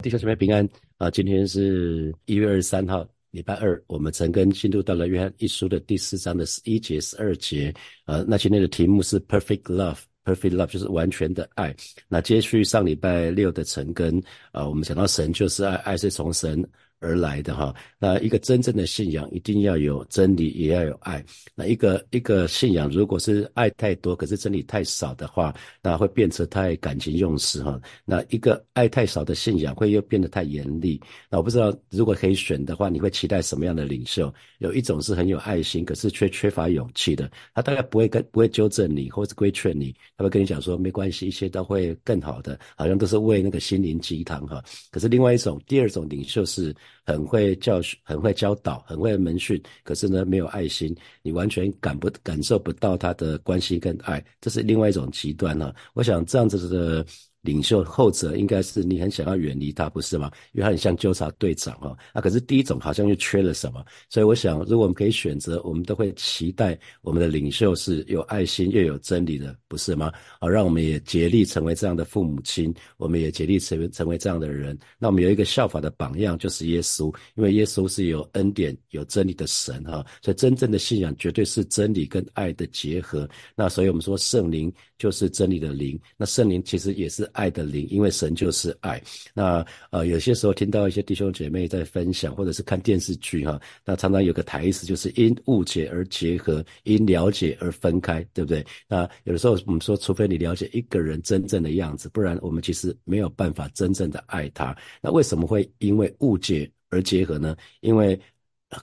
弟兄姐妹平安啊！今天是一月二十三号，礼拜二。我们曾跟进度到了约翰一书的第四章的十一节、十二节。呃，那今天的题目是 Perfect Love，Perfect Love 就是完全的爱。那接续上礼拜六的陈根啊，我们讲到神就是爱，爱是从神。而来的哈，那一个真正的信仰一定要有真理，也要有爱。那一个一个信仰，如果是爱太多，可是真理太少的话，那会变成太感情用事哈。那一个爱太少的信仰，会又变得太严厉。那我不知道，如果可以选的话，你会期待什么样的领袖？有一种是很有爱心，可是却缺乏勇气的，他大概不会跟不会纠正你，或者规劝你，他会跟你讲说没关系，一切都会更好的，好像都是为那个心灵鸡汤哈。可是另外一种，第二种领袖是。很会教训，很会教导，很会门训，可是呢，没有爱心，你完全感不感受不到他的关心跟爱，这是另外一种极端呢。我想这样子的。领袖后者应该是你很想要远离他，不是吗？因为他很像纠察队长哈。那可是第一种好像又缺了什么，所以我想，如果我们可以选择，我们都会期待我们的领袖是有爱心又有真理的，不是吗？好，让我们也竭力成为这样的父母亲，我们也竭力成为成为这样的人。那我们有一个效法的榜样，就是耶稣，因为耶稣是有恩典、有真理的神哈。所以真正的信仰绝对是真理跟爱的结合。那所以我们说圣灵就是真理的灵，那圣灵其实也是。爱的灵，因为神就是爱。那呃，有些时候听到一些弟兄姐妹在分享，或者是看电视剧哈，那常常有个台词就是因误解而结合，因了解而分开，对不对？那有的时候我们说，除非你了解一个人真正的样子，不然我们其实没有办法真正的爱他。那为什么会因为误解而结合呢？因为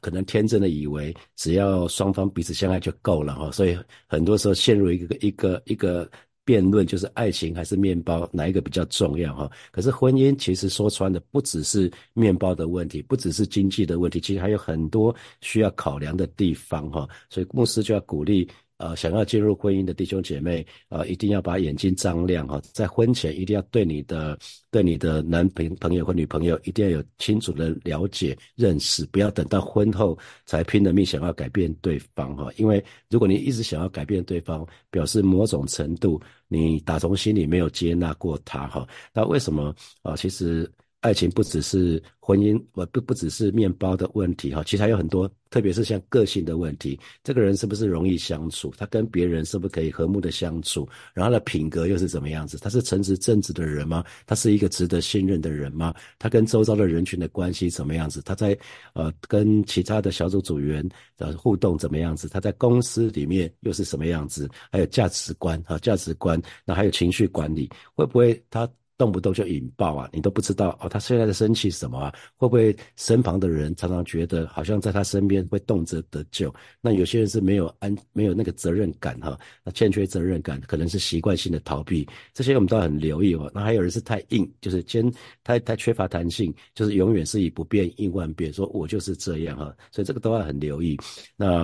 可能天真的以为只要双方彼此相爱就够了哈，所以很多时候陷入一个一个一个。辩论就是爱情还是面包，哪一个比较重要哈？可是婚姻其实说穿的不只是面包的问题，不只是经济的问题，其实还有很多需要考量的地方哈。所以牧师就要鼓励。呃，想要进入婚姻的弟兄姐妹，呃，一定要把眼睛张亮哈，在婚前一定要对你的对你的男朋朋友或女朋友一定要有清楚的了解认识，不要等到婚后才拼了命想要改变对方哈，因为如果你一直想要改变对方，表示某种程度你打从心里没有接纳过他哈。那为什么啊？其实。爱情不只是婚姻，不不不只是面包的问题哈，其实还有很多，特别是像个性的问题。这个人是不是容易相处？他跟别人是不是可以和睦的相处？然后他的品格又是怎么样子？他是诚实正直的人吗？他是一个值得信任的人吗？他跟周遭的人群的关系怎么样子？他在呃跟其他的小组组员的互动怎么样子？他在公司里面又是什么样子？还有价值观哈，价值观，那还有情绪管理，会不会他？动不动就引爆啊！你都不知道哦，他现在的生气什么啊？会不会身旁的人常常觉得好像在他身边会动辄得救？那有些人是没有安没有那个责任感哈，那欠缺责任感，可能是习惯性的逃避，这些我们都很留意哦。那还有人是太硬，就是坚太太缺乏弹性，就是永远是以不变应万变，说我就是这样哈，所以这个都要很留意。那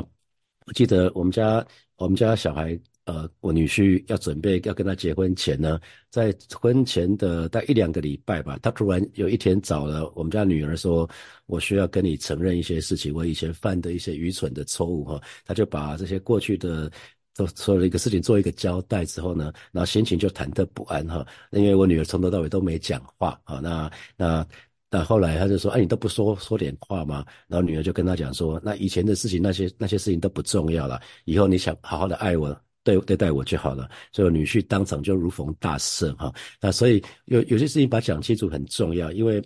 我记得我们家我们家小孩。呃，我女婿要准备要跟他结婚前呢，在婚前的大概一两个礼拜吧，他突然有一天找了我们家女儿说：“我需要跟你承认一些事情，我以前犯的一些愚蠢的错误。”哈，他就把这些过去的做做了一个事情做一个交代之后呢，然后心情就忐忑不安哈，因为我女儿从头到尾都没讲话啊，那那那后来他就说：“哎，你都不说说点话吗？”然后女儿就跟他讲说：“那以前的事情，那些那些事情都不重要了，以后你想好好的爱我。”对对待我就好了，所以女婿当场就如逢大赦哈。那所以有有些事情把讲清楚很重要，因为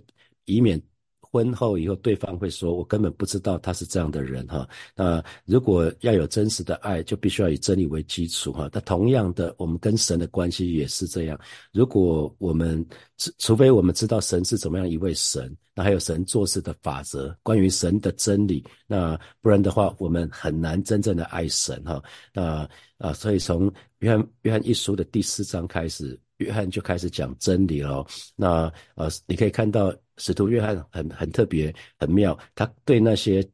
以免婚后以后对方会说我根本不知道他是这样的人哈。那如果要有真实的爱，就必须要以真理为基础哈。那同样的，我们跟神的关系也是这样。如果我们除除非我们知道神是怎么样一位神。那还有神做事的法则，关于神的真理，那不然的话，我们很难真正的爱神哈。那啊，所以从约翰约翰一书的第四章开始，约翰就开始讲真理了。那呃，你可以看到使徒约翰很很特别很妙，他对那些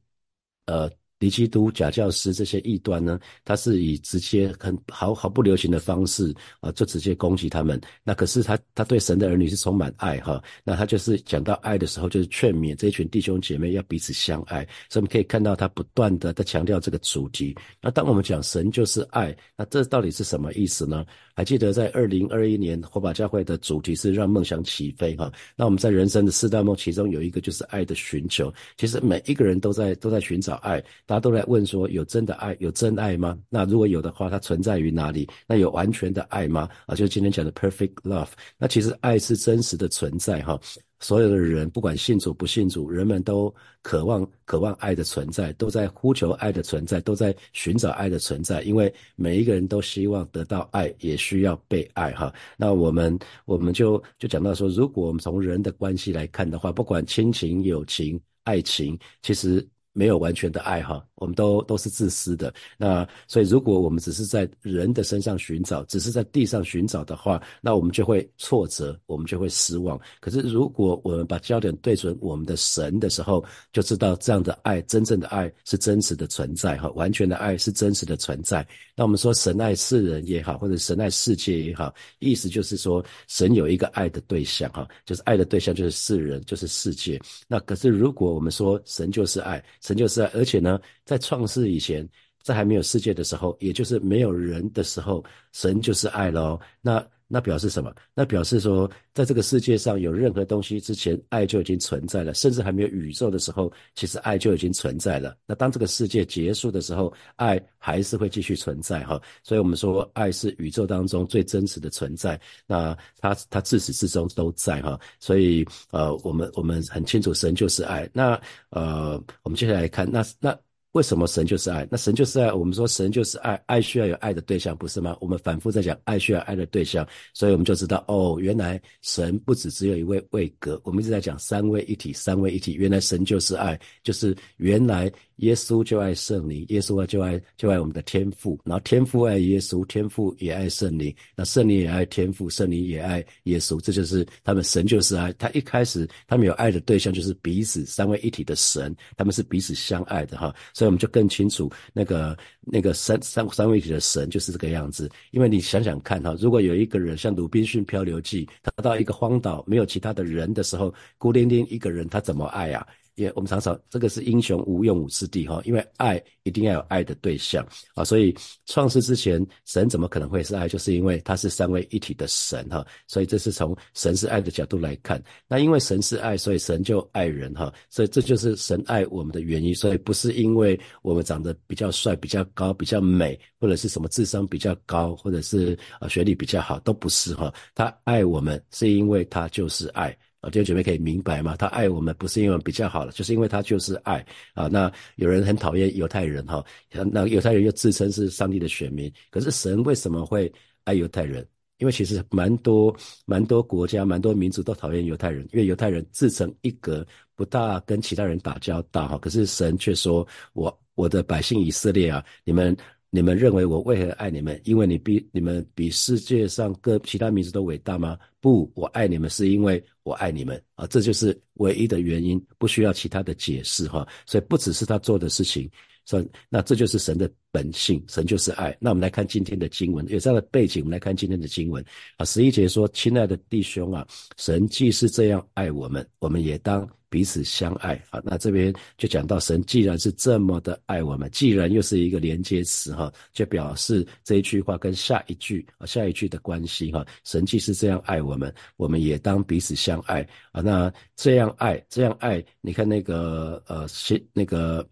呃。离基督假教师这些异端呢，他是以直接很毫毫不留情的方式啊，就直接攻击他们。那可是他他对神的儿女是充满爱哈。那他就是讲到爱的时候，就是劝勉这一群弟兄姐妹要彼此相爱。所以我们可以看到他不断的在强调这个主题。那当我们讲神就是爱，那这到底是什么意思呢？还记得在二零二一年火把教会的主题是让梦想起飞哈。那我们在人生的四大梦，其中有一个就是爱的寻求。其实每一个人都在都在寻找爱，大家都在问说有真的爱有真爱吗？那如果有的话，它存在于哪里？那有完全的爱吗？啊，就今天讲的 perfect love。那其实爱是真实的存在哈。所有的人，不管信主不信主，人们都渴望渴望爱的存在，都在呼求爱的存在，都在寻找爱的存在。因为每一个人都希望得到爱，也需要被爱哈。那我们我们就就讲到说，如果我们从人的关系来看的话，不管亲情、友情、爱情，其实。没有完全的爱哈，我们都都是自私的。那所以，如果我们只是在人的身上寻找，只是在地上寻找的话，那我们就会挫折，我们就会失望。可是，如果我们把焦点对准我们的神的时候，就知道这样的爱，真正的爱是真实的存在哈，完全的爱是真实的存在。那我们说神爱世人也好，或者神爱世界也好，意思就是说神有一个爱的对象哈，就是爱的对象就是世人，就是世界。那可是如果我们说神就是爱。神就是爱，而且呢，在创世以前，在还没有世界的时候，也就是没有人的时候，神就是爱喽。那那表示什么？那表示说，在这个世界上有任何东西之前，爱就已经存在了。甚至还没有宇宙的时候，其实爱就已经存在了。那当这个世界结束的时候，爱还是会继续存在哈。所以我们说，爱是宇宙当中最真实的存在。那它它自始至终都在哈。所以呃，我们我们很清楚，神就是爱。那呃，我们接下来看，那那为什么神就是爱？那神就是爱。我们说神就是爱，爱需要有爱的对象，不是吗？我们反复在讲爱需要爱的对象，所以我们就知道哦，原来神不止只有一位位格。我们一直在讲三位一体，三位一体。原来神就是爱，就是原来。耶稣就爱圣灵，耶稣啊就爱就爱我们的天父，然后天父爱耶稣，天父也爱圣灵，那圣灵也爱天父，圣灵也爱耶稣，这就是他们神就是爱。他一开始他们有爱的对象就是彼此三位一体的神，他们是彼此相爱的哈，所以我们就更清楚那个那个三三三位一体的神就是这个样子。因为你想想看哈，如果有一个人像《鲁滨逊漂流记》，他到一个荒岛没有其他的人的时候，孤零零一个人，他怎么爱啊？也我们常常这个是英雄无用武之地哈，因为爱一定要有爱的对象啊，所以创世之前神怎么可能会是爱？就是因为他是三位一体的神哈，所以这是从神是爱的角度来看。那因为神是爱，所以神就爱人哈，所以这就是神爱我们的原因。所以不是因为我们长得比较帅、比较高、比较美，或者是什么智商比较高，或者是啊学历比较好，都不是哈。他爱我们是因为他就是爱。啊，弟兄姐妹可以明白吗？他爱我们不是因为比较好了，就是因为他就是爱啊。那有人很讨厌犹太人哈，那犹太人又自称是上帝的选民，可是神为什么会爱犹太人？因为其实蛮多蛮多国家、蛮多民族都讨厌犹太人，因为犹太人自成一格，不大跟其他人打交道哈。可是神却说：“我我的百姓以色列啊，你们。”你们认为我为何爱你们？因为你比你们比世界上各其他民族都伟大吗？不，我爱你们是因为我爱你们啊，这就是唯一的原因，不需要其他的解释哈。所以不只是他做的事情。说，那这就是神的本性，神就是爱。那我们来看今天的经文，有这样的背景，我们来看今天的经文啊。十一节说：“亲爱的弟兄啊，神既是这样爱我们，我们也当彼此相爱。”啊，那这边就讲到神既然是这么的爱我们，既然又是一个连接词哈，就表示这一句话跟下一句啊下一句的关系哈。神既是这样爱我们，我们也当彼此相爱啊。那这样爱，这样爱，你看那个呃，信那个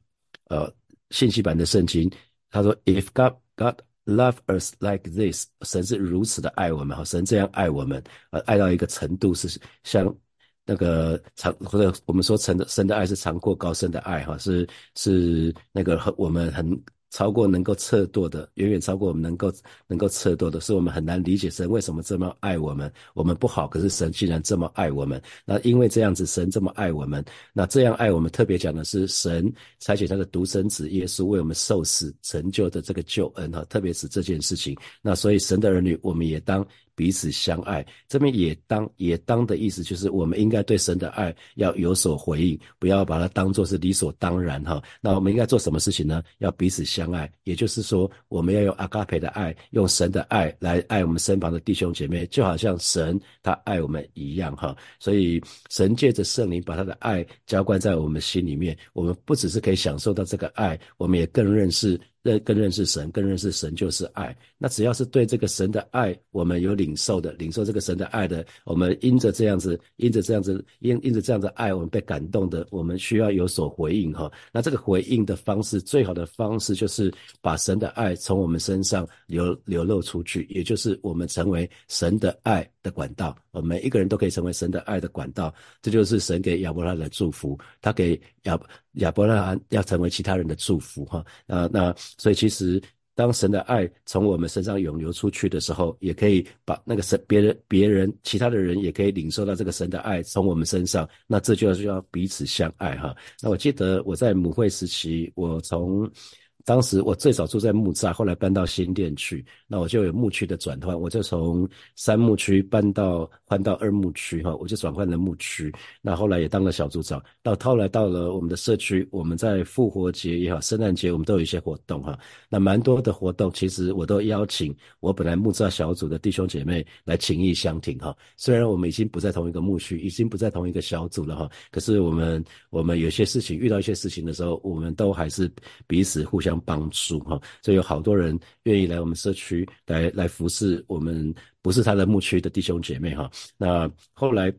呃。信息版的圣经，他说：“If God God love us like this，神是如此的爱我们，哈，神这样爱我们，呃，爱到一个程度是像那个长，或者我们说神的神的爱是长过高深的爱，哈，是是那个和我们很。”超过能够测度的，远远超过我们能够能够测度的，是我们很难理解神为什么这么爱我们。我们不好，可是神竟然这么爱我们。那因为这样子，神这么爱我们，那这样爱我们，特别讲的是神采取他的独生子耶稣为我们受死成就的这个救恩哈，特别是这件事情。那所以神的儿女，我们也当。彼此相爱，这边也当也当的意思就是，我们应该对神的爱要有所回应，不要把它当做是理所当然哈。那我们应该做什么事情呢？要彼此相爱，也就是说，我们要用阿嘎培的爱，用神的爱来爱我们身旁的弟兄姐妹，就好像神他爱我们一样哈。所以神借着圣灵把他的爱浇灌在我们心里面，我们不只是可以享受到这个爱，我们也更认识认更认识神，更认识神就是爱。那只要是对这个神的爱，我们有领受的，领受这个神的爱的，我们因着这样子，因着这样子，因因着这样的爱，我们被感动的，我们需要有所回应哈。那这个回应的方式，最好的方式就是把神的爱从我们身上流流露出去，也就是我们成为神的爱的管道。呃，每一个人都可以成为神的爱的管道，这就是神给亚伯拉的祝福，他给亚亚伯拉罕要成为其他人的祝福哈。那那。所以，其实当神的爱从我们身上涌流出去的时候，也可以把那个神别人、别人、其他的人也可以领受到这个神的爱从我们身上。那这就是要彼此相爱哈。那我记得我在母会时期，我从。当时我最早住在木栅，后来搬到新店去，那我就有牧区的转换，我就从三牧区搬到换到二牧区哈，我就转换了牧区。那后来也当了小组长，到后来到了我们的社区，我们在复活节也好，圣诞节我们都有一些活动哈。那蛮多的活动，其实我都邀请我本来木栅小组的弟兄姐妹来情谊相挺哈。虽然我们已经不在同一个牧区，已经不在同一个小组了哈，可是我们我们有些事情遇到一些事情的时候，我们都还是彼此互相。相帮助哈，所以有好多人愿意来我们社区来来服侍我们，不是他的牧区的弟兄姐妹哈。那后来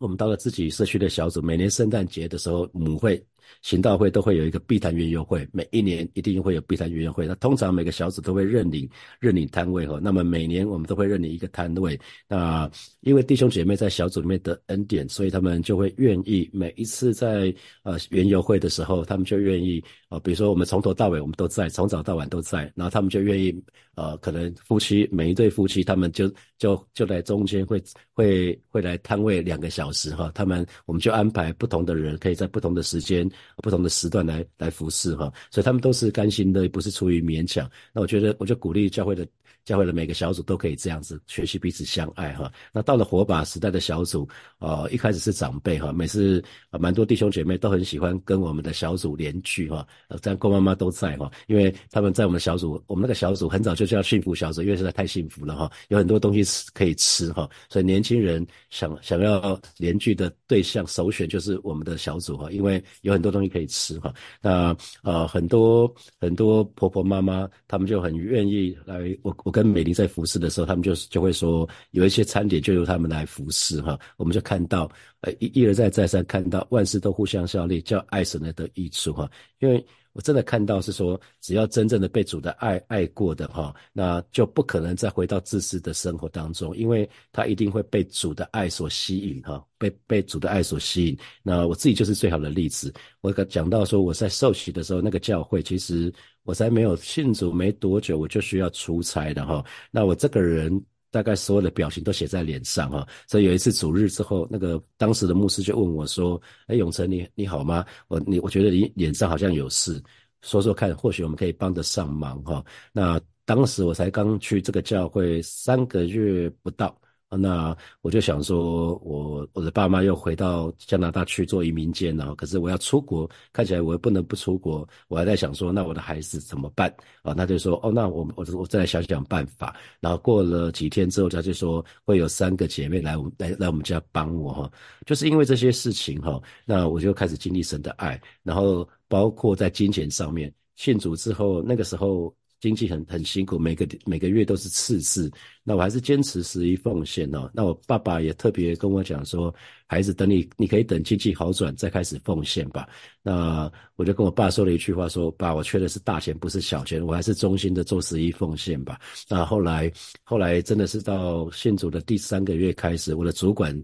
我们到了自己社区的小组，每年圣诞节的时候母会。行道会都会有一个碧潭园游会，每一年一定会有碧潭园游会。那通常每个小组都会认领认领摊位哈。那么每年我们都会认领一个摊位。那因为弟兄姐妹在小组里面得恩典，所以他们就会愿意每一次在呃园游会的时候，他们就愿意啊，比如说我们从头到尾我们都在，从早到晚都在，然后他们就愿意呃，可能夫妻每一对夫妻他们就就就在中间会会会来摊位两个小时哈。他们我们就安排不同的人可以在不同的时间。不同的时段来来服侍哈，所以他们都是甘心的，不是出于勉强。那我觉得，我就鼓励教会的。教会的每个小组都可以这样子学习彼此相爱哈。那到了火把时代的小组，呃，一开始是长辈哈，每次啊蛮多弟兄姐妹都很喜欢跟我们的小组连聚哈。呃，这样郭妈妈都在哈，因为他们在我们小组，我们那个小组很早就叫幸福小组，因为实在太幸福了哈，有很多东西吃可以吃哈，所以年轻人想想要连聚的对象首选就是我们的小组哈，因为有很多东西可以吃哈。那呃很多很多婆婆妈妈他们就很愿意来我我。跟美玲在服侍的时候，他们就就会说有一些餐点就由他们来服侍哈，我们就看到，呃一一而再再三看到万事都互相效力，叫爱神的得益处哈，因为。我真的看到是说，只要真正的被主的爱爱过的哈，那就不可能再回到自私的生活当中，因为他一定会被主的爱所吸引哈，被被主的爱所吸引。那我自己就是最好的例子。我讲到说，我在受洗的时候，那个教会其实我才没有信主没多久，我就需要出差的哈。那我这个人。大概所有的表情都写在脸上哈，所以有一次主日之后，那个当时的牧师就问我说：“哎，永成你你好吗？我你我觉得你脸上好像有事，说说看，或许我们可以帮得上忙哈。”那当时我才刚去这个教会三个月不到。那我就想说，我我的爸妈又回到加拿大去做移民监了，可是我要出国，看起来我又不能不出国，我还在想说，那我的孩子怎么办啊？他就说，哦，那我我我再来想想办法。然后过了几天之后，他就说会有三个姐妹来我们来来我们家帮我哈，就是因为这些事情哈，那我就开始经历神的爱，然后包括在金钱上面，信主之后，那个时候。经济很很辛苦，每个每个月都是赤字，那我还是坚持十一奉献哦。那我爸爸也特别跟我讲说，孩子，等你你可以等经济好转再开始奉献吧。那我就跟我爸说了一句话，说爸，我缺的是大钱，不是小钱，我还是衷心的做十一奉献吧。那后来后来真的是到信主的第三个月开始，我的主管。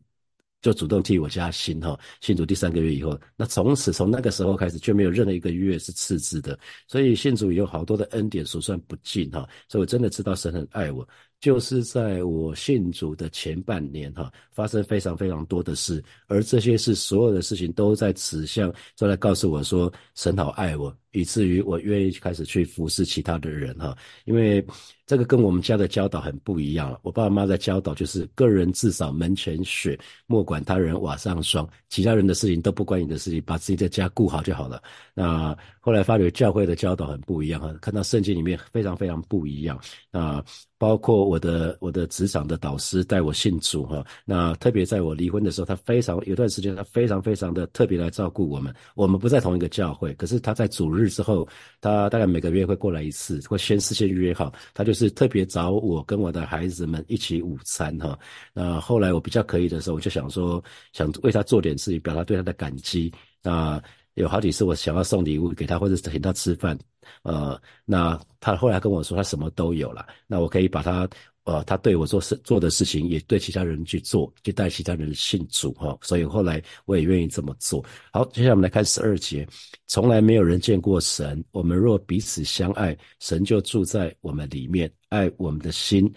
就主动替我加薪哈，信主第三个月以后，那从此从那个时候开始就没有任何一个月是赤字的，所以信主有好多的恩典数算不尽哈，所以我真的知道神很爱我。就是在我信主的前半年哈，发生非常非常多的事，而这些事所有的事情都在指向，都在告诉我说神好爱我，以至于我愿意开始去服侍其他的人哈，因为这个跟我们家的教导很不一样了。我爸爸妈妈的教导就是个人至少门前雪，莫管他人瓦上霜，其他人的事情都不关你的事情，把自己的家顾好就好了。那后来发觉教会的教导很不一样哈，看到圣经里面非常非常不一样啊。包括我的我的职场的导师带我信主哈，那特别在我离婚的时候，他非常有段时间他非常非常的特别来照顾我们。我们不在同一个教会，可是他在主日之后，他大概每个月会过来一次，会先事先约好，他就是特别找我跟我的孩子们一起午餐哈。那后来我比较可以的时候，我就想说想为他做点事情，表达对他的感激。那有好几次我想要送礼物给他，或者请他吃饭。呃，那他后来跟我说，他什么都有了，那我可以把他，呃，他对我做事做的事情，也对其他人去做，去带其他人信主哈，所以后来我也愿意这么做。好，接下来我们来看十二节，从来没有人见过神，我们若彼此相爱，神就住在我们里面，爱我们的心，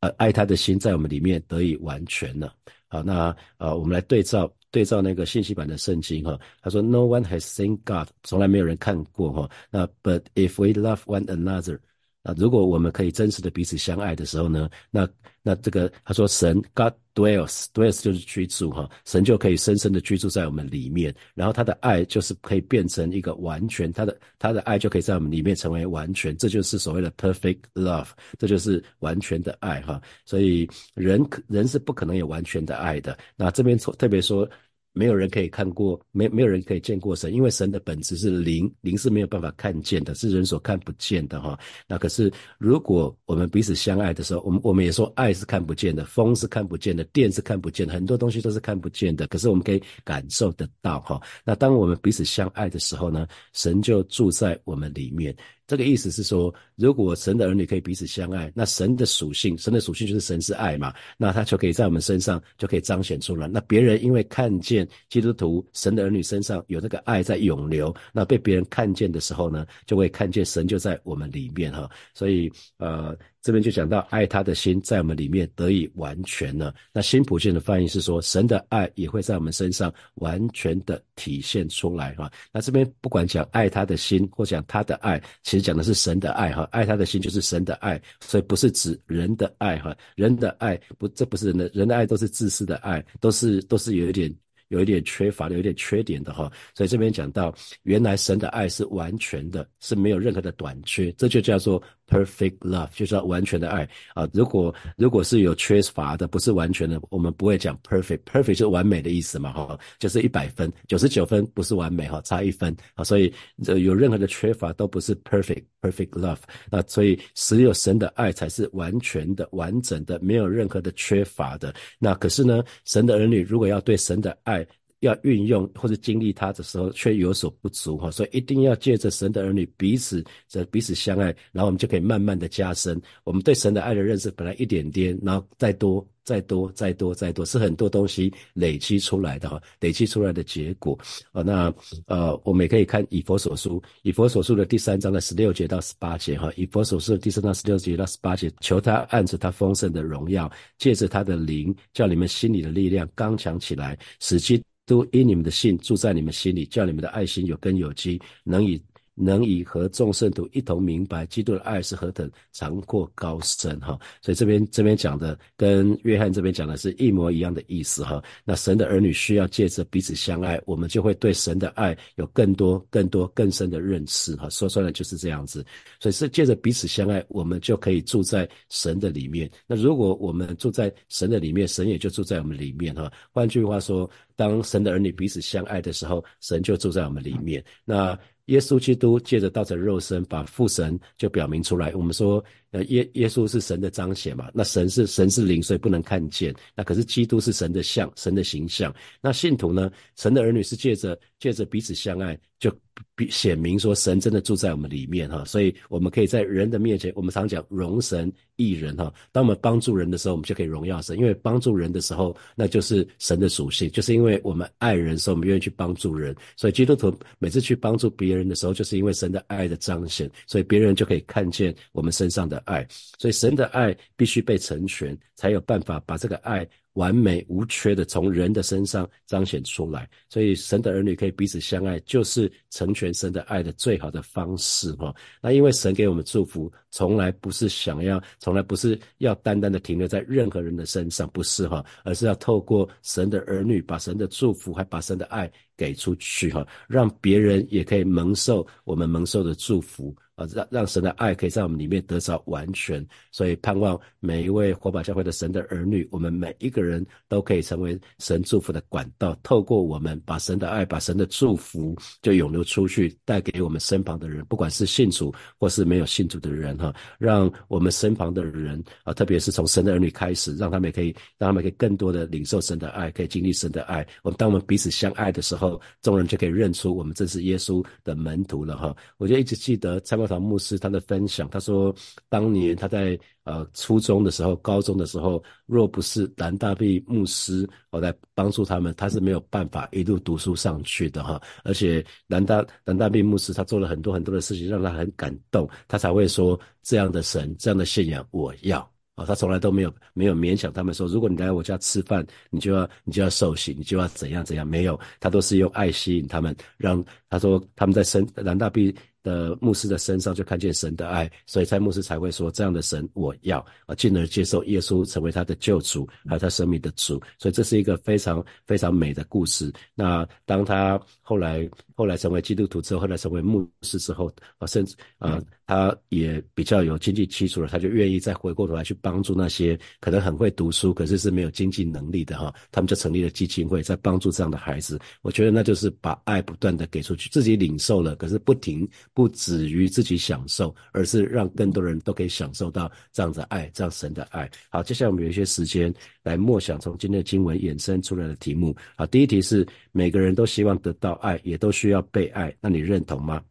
呃，爱他的心在我们里面得以完全了。好，那呃，我们来对照。对照那个信息版的圣经哈，他说 No one has seen God，从来没有人看过哈。那 But if we love one another，啊如果我们可以真实的彼此相爱的时候呢，那那这个他说神 God dwells dwells 就是居住哈，神就可以深深的居住在我们里面，然后他的爱就是可以变成一个完全，他的他的爱就可以在我们里面成为完全，这就是所谓的 perfect love，这就是完全的爱哈。所以人人是不可能有完全的爱的。那这边特别说。没有人可以看过，没没有人可以见过神，因为神的本质是灵，灵是没有办法看见的，是人所看不见的哈。那可是如果我们彼此相爱的时候，我们我们也说爱是看不见的，风是看不见的，电是看不见的，很多东西都是看不见的，可是我们可以感受得到哈。那当我们彼此相爱的时候呢，神就住在我们里面。这个意思是说，如果神的儿女可以彼此相爱，那神的属性，神的属性就是神之爱嘛，那他就可以在我们身上就可以彰显出来。那别人因为看见基督徒神的儿女身上有那个爱在涌流，那被别人看见的时候呢，就会看见神就在我们里面哈。所以呃。这边就讲到爱他的心在我们里面得以完全了。那新普健的翻译是说，神的爱也会在我们身上完全的体现出来哈。那这边不管讲爱他的心或讲他的爱，其实讲的是神的爱哈。爱他的心就是神的爱，所以不是指人的爱哈。人的爱不，这不是人的，人的爱都是自私的爱，都是都是有一点。有一点缺乏的，有点缺点的哈，所以这边讲到，原来神的爱是完全的，是没有任何的短缺，这就叫做 perfect love，就是完全的爱啊。如果如果是有缺乏的，不是完全的，我们不会讲 perfect，perfect 就是完美的意思嘛哈，就是一百分，九十九分不是完美哈，差一分啊，所以有任何的缺乏都不是 perfect perfect love，那所以只有神的爱才是完全的、完整的，没有任何的缺乏的。那可是呢，神的儿女如果要对神的爱，要运用或者经历它的时候，却有所不足哈，所以一定要借着神的儿女彼此这彼此相爱，然后我们就可以慢慢的加深我们对神的爱的认识。本来一点点，然后再多、再多、再多、再多，是很多东西累积出来的哈，累积出来的结果啊。那呃，我们也可以看以佛所书，以佛所书的第三章的十六节到十八节哈，以佛所书的第三章十六节到十八节，求他按着他丰盛的荣耀，借着他的灵，叫你们心里的力量刚强起来，使其。都因你们的信住在你们心里，叫你们的爱心有根有基，能以。能以和众圣徒一同明白基督的爱是何等长阔高深哈，所以这边这边讲的跟约翰这边讲的是一模一样的意思哈。那神的儿女需要借着彼此相爱，我们就会对神的爱有更多、更多、更深的认识哈。说穿了就是这样子，所以是借着彼此相爱，我们就可以住在神的里面。那如果我们住在神的里面，神也就住在我们里面哈。换句话说，当神的儿女彼此相爱的时候，神就住在我们里面。那耶稣基督借着道成肉身，把父神就表明出来。我们说。呃，耶耶稣是神的彰显嘛？那神是神是灵，所以不能看见。那可是基督是神的像，神的形象。那信徒呢？神的儿女是借着借着彼此相爱，就比显明说神真的住在我们里面哈。所以我们可以在人的面前，我们常讲荣神益人哈。当我们帮助人的时候，我们就可以荣耀神，因为帮助人的时候，那就是神的属性，就是因为我们爱人，所以我们愿意去帮助人。所以基督徒每次去帮助别人的时候，就是因为神的爱的彰显，所以别人就可以看见我们身上的。爱，所以神的爱必须被成全，才有办法把这个爱完美无缺的从人的身上彰显出来。所以神的儿女可以彼此相爱，就是成全神的爱的最好的方式哈。那因为神给我们祝福，从来不是想要，从来不是要单单的停留在任何人的身上，不是哈，而是要透过神的儿女，把神的祝福，还把神的爱给出去哈，让别人也可以蒙受我们蒙受的祝福。啊，让让神的爱可以在我们里面得着完全，所以盼望每一位火把教会的神的儿女，我们每一个人都可以成为神祝福的管道，透过我们把神的爱、把神的祝福就涌流出去，带给我们身旁的人，不管是信主或是没有信主的人哈，让我们身旁的人啊，特别是从神的儿女开始，让他们也可以让他们可以更多的领受神的爱，可以经历神的爱。我们当我们彼此相爱的时候，众人就可以认出我们正是耶稣的门徒了哈。我就一直记得参。曹牧师他的分享，他说，当年他在呃初中的时候、高中的时候，若不是蓝大弼牧师我来帮助他们，他是没有办法一路读书上去的哈。而且蓝大蓝大弼牧师他做了很多很多的事情，让他很感动，他才会说这样的神、这样的信仰我要啊。他从来都没有没有勉强他们说，如果你来我家吃饭，你就要你就要受洗，你就要怎样怎样，没有，他都是用爱吸引他们，让他说他们在生蓝大弼。的牧师的身上就看见神的爱，所以蔡牧师才会说这样的神我要啊，进而接受耶稣成为他的救主，还有他生命的主。所以这是一个非常非常美的故事。那当他后来后来成为基督徒之后，后来成为牧师之后啊，甚至啊，他也比较有经济基础了，他就愿意再回过头来去帮助那些可能很会读书，可是是没有经济能力的哈。他们就成立了基金会，在帮助这样的孩子。我觉得那就是把爱不断的给出去，自己领受了，可是不停。不止于自己享受，而是让更多人都可以享受到这样的爱，这样神的爱。好，接下来我们有一些时间来默想从今天的经文衍生出来的题目。好，第一题是每个人都希望得到爱，也都需要被爱，那你认同吗？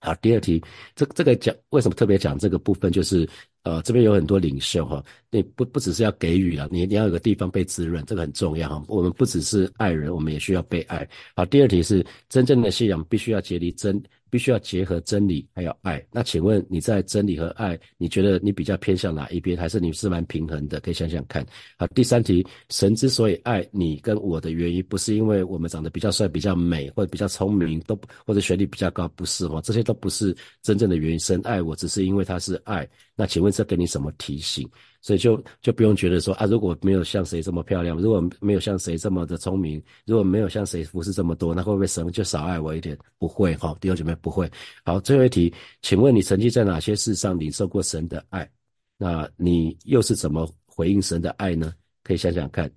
好，第二题，这这个讲为什么特别讲这个部分，就是呃这边有很多领袖哈，你不不只是要给予啊，你你要有个地方被滋润，这个很重要哈。我们不只是爱人，我们也需要被爱。好，第二题是真正的信仰必须要结离真。必须要结合真理还有爱。那请问你在真理和爱，你觉得你比较偏向哪一边？还是你是蛮平衡的？可以想想看。好，第三题，神之所以爱你跟我的原因，不是因为我们长得比较帅、比较美或者比较聪明，都或者学历比较高，不是哦，这些都不是真正的原因。神爱我，只是因为他是爱。那请问这给你什么提醒？所以就就不用觉得说啊，如果没有像谁这么漂亮，如果没有像谁这么的聪明，如果没有像谁服侍这么多，那会不会神就少爱我一点？不会哈，弟兄姐妹不会。好，最后一题，请问你曾经在哪些事上领受过神的爱？那你又是怎么回应神的爱呢？可以想想看。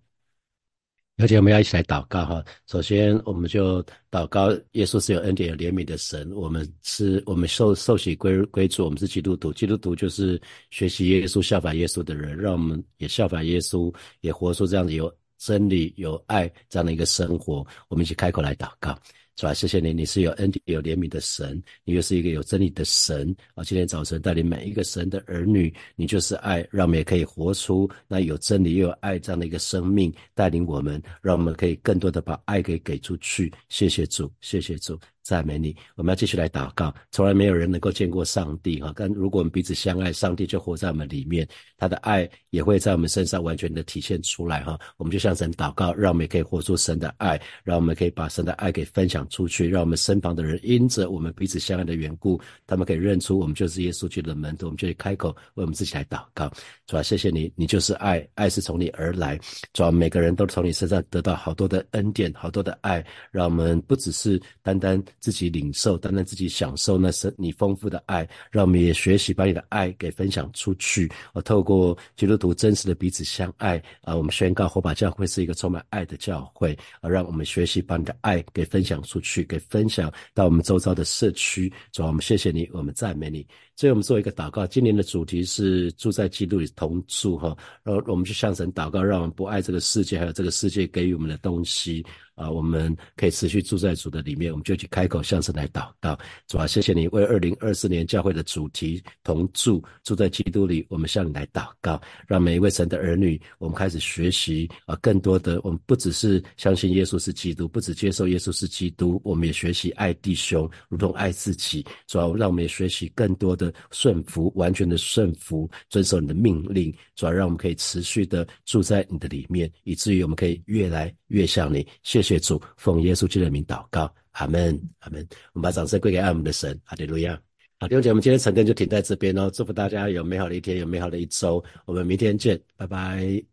而且我们要一起来祷告哈。首先，我们就祷告，耶稣是有恩典、有怜悯的神。我们是，我们受受洗归归主，我们是基督徒。基督徒就是学习耶稣、效法耶稣的人。让我们也效法耶稣，也活出这样子有真理、有爱这样的一个生活。我们一起开口来祷告。是吧？谢谢你，你是有恩典、有怜悯的神，你又是一个有真理的神啊！今天早晨带领每一个神的儿女，你就是爱，让我们也可以活出那有真理又有爱这样的一个生命，带领我们，让我们可以更多的把爱给给出去。谢谢主，谢谢主。赞美你，我们要继续来祷告。从来没有人能够见过上帝哈，但如果我们彼此相爱，上帝就活在我们里面，他的爱也会在我们身上完全的体现出来哈。我们就向神祷告，让我们也可以活出神的爱，让我们可以把神的爱给分享出去，让我们身旁的人因着我们彼此相爱的缘故，他们可以认出我们就是耶稣基督的门徒，我们就可以开口为我们自己来祷告。主啊，谢谢你，你就是爱，爱是从你而来。主啊，每个人都从你身上得到好多的恩典，好多的爱，让我们不只是单单。自己领受，单单自己享受，那是你丰富的爱，让我们也学习把你的爱给分享出去。我透过基督徒真实的彼此相爱啊，我们宣告火把教会是一个充满爱的教会啊，让我们学习把你的爱给分享出去，给分享到我们周遭的社区。主，我们谢谢你，我们赞美你。所以，我们做一个祷告。今年的主题是住在基督里同住哈，然后我们就向神祷告，让我们不爱这个世界，还有这个世界给予我们的东西。啊，我们可以持续住在主的里面，我们就去看开口向神来祷告。主啊，谢谢你为二零二四年教会的主题同住，住在基督里，我们向你来祷告，让每一位神的儿女，我们开始学习啊，更多的我们不只是相信耶稣是基督，不只接受耶稣是基督，我们也学习爱弟兄如同爱自己。主要让我们也学习更多的顺服，完全的顺服，遵守你的命令。主要让我们可以持续的住在你的里面，以至于我们可以越来越像你。谢谢主，奉耶稣基督的名祷告，阿门，阿门。我们把掌声归给爱我们的神，阿利路亚。好，弟兄姐妹，我们今天晨更就停在这边哦。祝福大家有美好的一天，有美好的一周。我们明天见，拜拜。